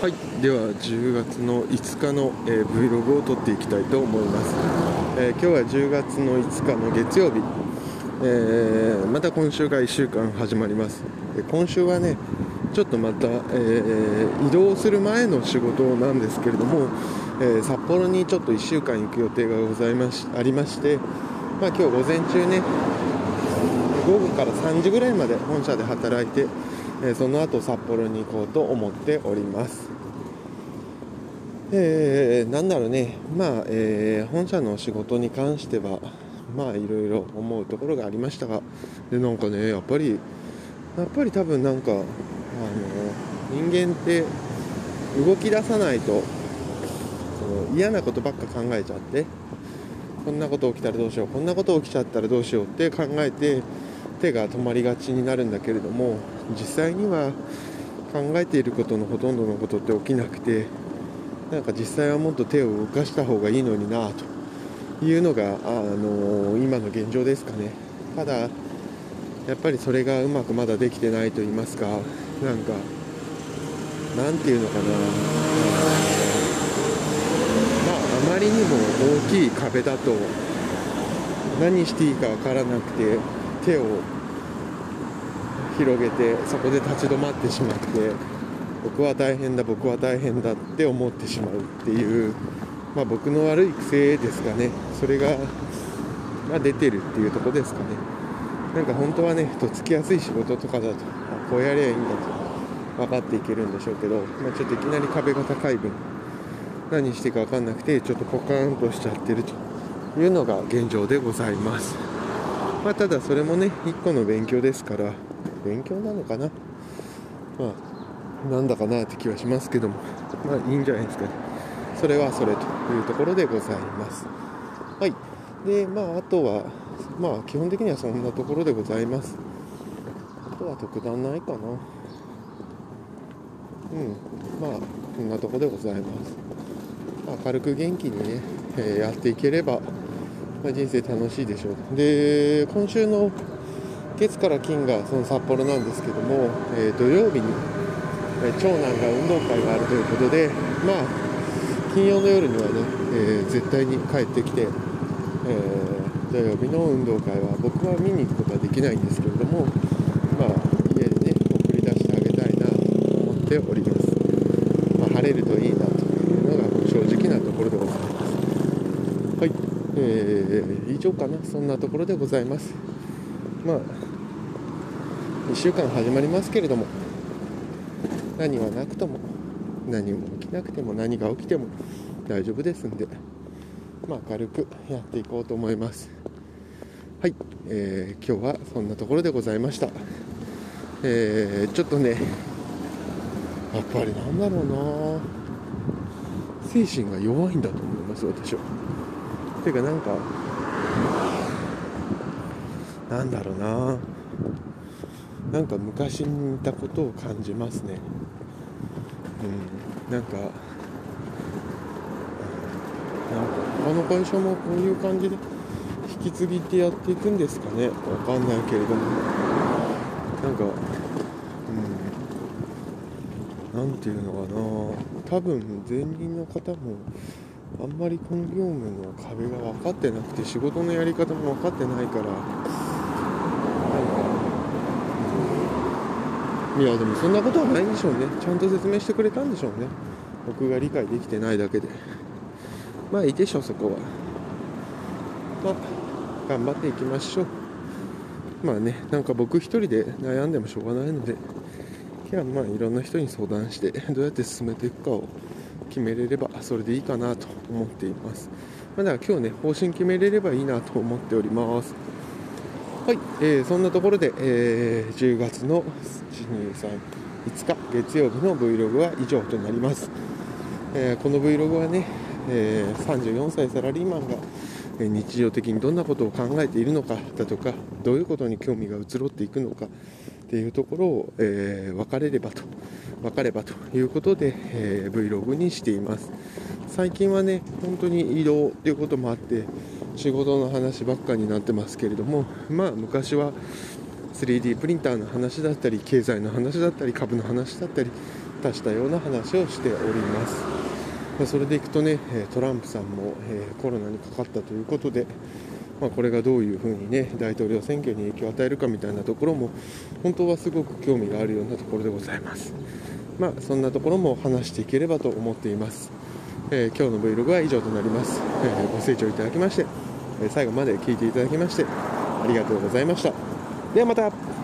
はい。では10月の5日の、えー Vlog を撮っていきたいと思います、えー今日は10月の5日の月曜日、えーまた今週が1週間始まります。で今週はねちょっとまた、えー移動する前の仕事なんですけれども、え札幌にちょっと1週間行く予定がございましありまして、まあ、今日午前中ね午後から3時ぐらいまで本社で働いて、えその後札幌に行こうと思っております。えーなんだろうね。まあ、えー本社の仕事に関してはまあいろいろ思うところがありましたが。でなんかねやっぱりやっぱり多分なんかあの人間って動き出さないとその嫌なことばっか考えちゃってこんなこと起きたらどうしようこんなこと起きちゃったらどうしようって考えて手が止まりがちになるんだけれども実際には考えていることのほとんどのことって起きなくてなんか実際はもっと手を動かした方がいいのになというのが、あの今の現状ですかね。ただやっぱりそれがうまくまだできてないと言いますかなんかなんていうのかな。まああまりにも大きい壁だと何していいかわからなくて手を広げてそこで立ち止まってしまって僕は大変だ僕は大変だって思ってしまうっていう、まあ、僕の悪い癖ですかね。それが、まあ、出てるっていうとこですかね。なんか本当はねとっつきやすい仕事とかだとあこうやりゃいいんだと分かっていけるんでしょうけど、まあ、ちょっといきなり壁が高い分何していいか分かんなくてちょっとポカーンとしちゃってるというのが現状でございます、まあ、ただそれもね一個の勉強ですから勉強なのかな？まあなんだかなって気はしますけども。まあいいんじゃないですかね。それはそれというところでございます。はい。でまああとはまあ基本的にはそんなところでございます。あとは特段ないかな。うん。まあこんなとこでございます。明るく元気にね、えーやっていければ、まあ、人生楽しいでしょう。で今週の月から金がその札幌なんですけども、えー土曜日に、え長男が運動会があるということでまあ金曜の夜にはね、えー絶対に帰ってきて、えー土曜日の運動会は僕は見に行くことはできないんですけれどもまあ家でね送り出してあげたいなと思っております、まあ、晴れるといいなというのが正直なところでございます。はい、えー以上かな。そんなところでございます。まあ1週間始まりますけれども何はなくとも何も起きなくても何が起きても大丈夫ですんでまあ明るくやっていこうと思います。はい、えー今日はそんなところでございました。えーちょっとねやっぱりなんだろうな。精神が弱いんだと思います私は。ていうかなんかなんだろうな。なんか昔に似たことを感じますね。うん。なんかなんか他の会社もこういう感じで引き継ぎってやっていくんですかね。わかんないけれども。なんかうん。なんていうのかな。多分前任の方もあんまりこの業務の壁が分かってなくて仕事のやり方も分かってないから。なんかいやでもそんなことはないんでしょうね。ちゃんと説明してくれたんでしょうね。僕が理解できてないだけで。まあいいでしょうそこは。まあ頑張っていきましょう。まあねなんか僕一人で悩んでもしょうがないので。いやまあいろんな人に相談してどうやって進めていくかを決めれればそれでいいかなと思っています、まあ、だから今日ね方針決めれればいいなと思っております。はい、えーそんなところで、えー10月の1 2 3 5日月曜日の Vlog は以上となります、えーこの Vlog はね、えー34歳サラリーマンがえ日常的にどんなことを考えているのかだとかどういうことに興味が移ろっていくのかっていうところを、えー分かれればと分かればということで、えー Vlog にしています。最近はね本当に移動っていうこともあって仕事の話ばっかになってますけれどもまあ昔は 3D プリンターの話だったり経済の話だったり株の話だったり足したような話をしております。まそれでいくとねトランプさんも、えコロナにかかったということでまあ、これがどういうふうにね大統領選挙に影響を与えるかみたいなところも本当はすごく興味があるようなところでございます。まあそんなところも話していければと思っています。えー、今日の Vlog は以上となります、えー、ご清聴いただきまして、え最後まで聞いていただきましてありがとうございました。ではまた。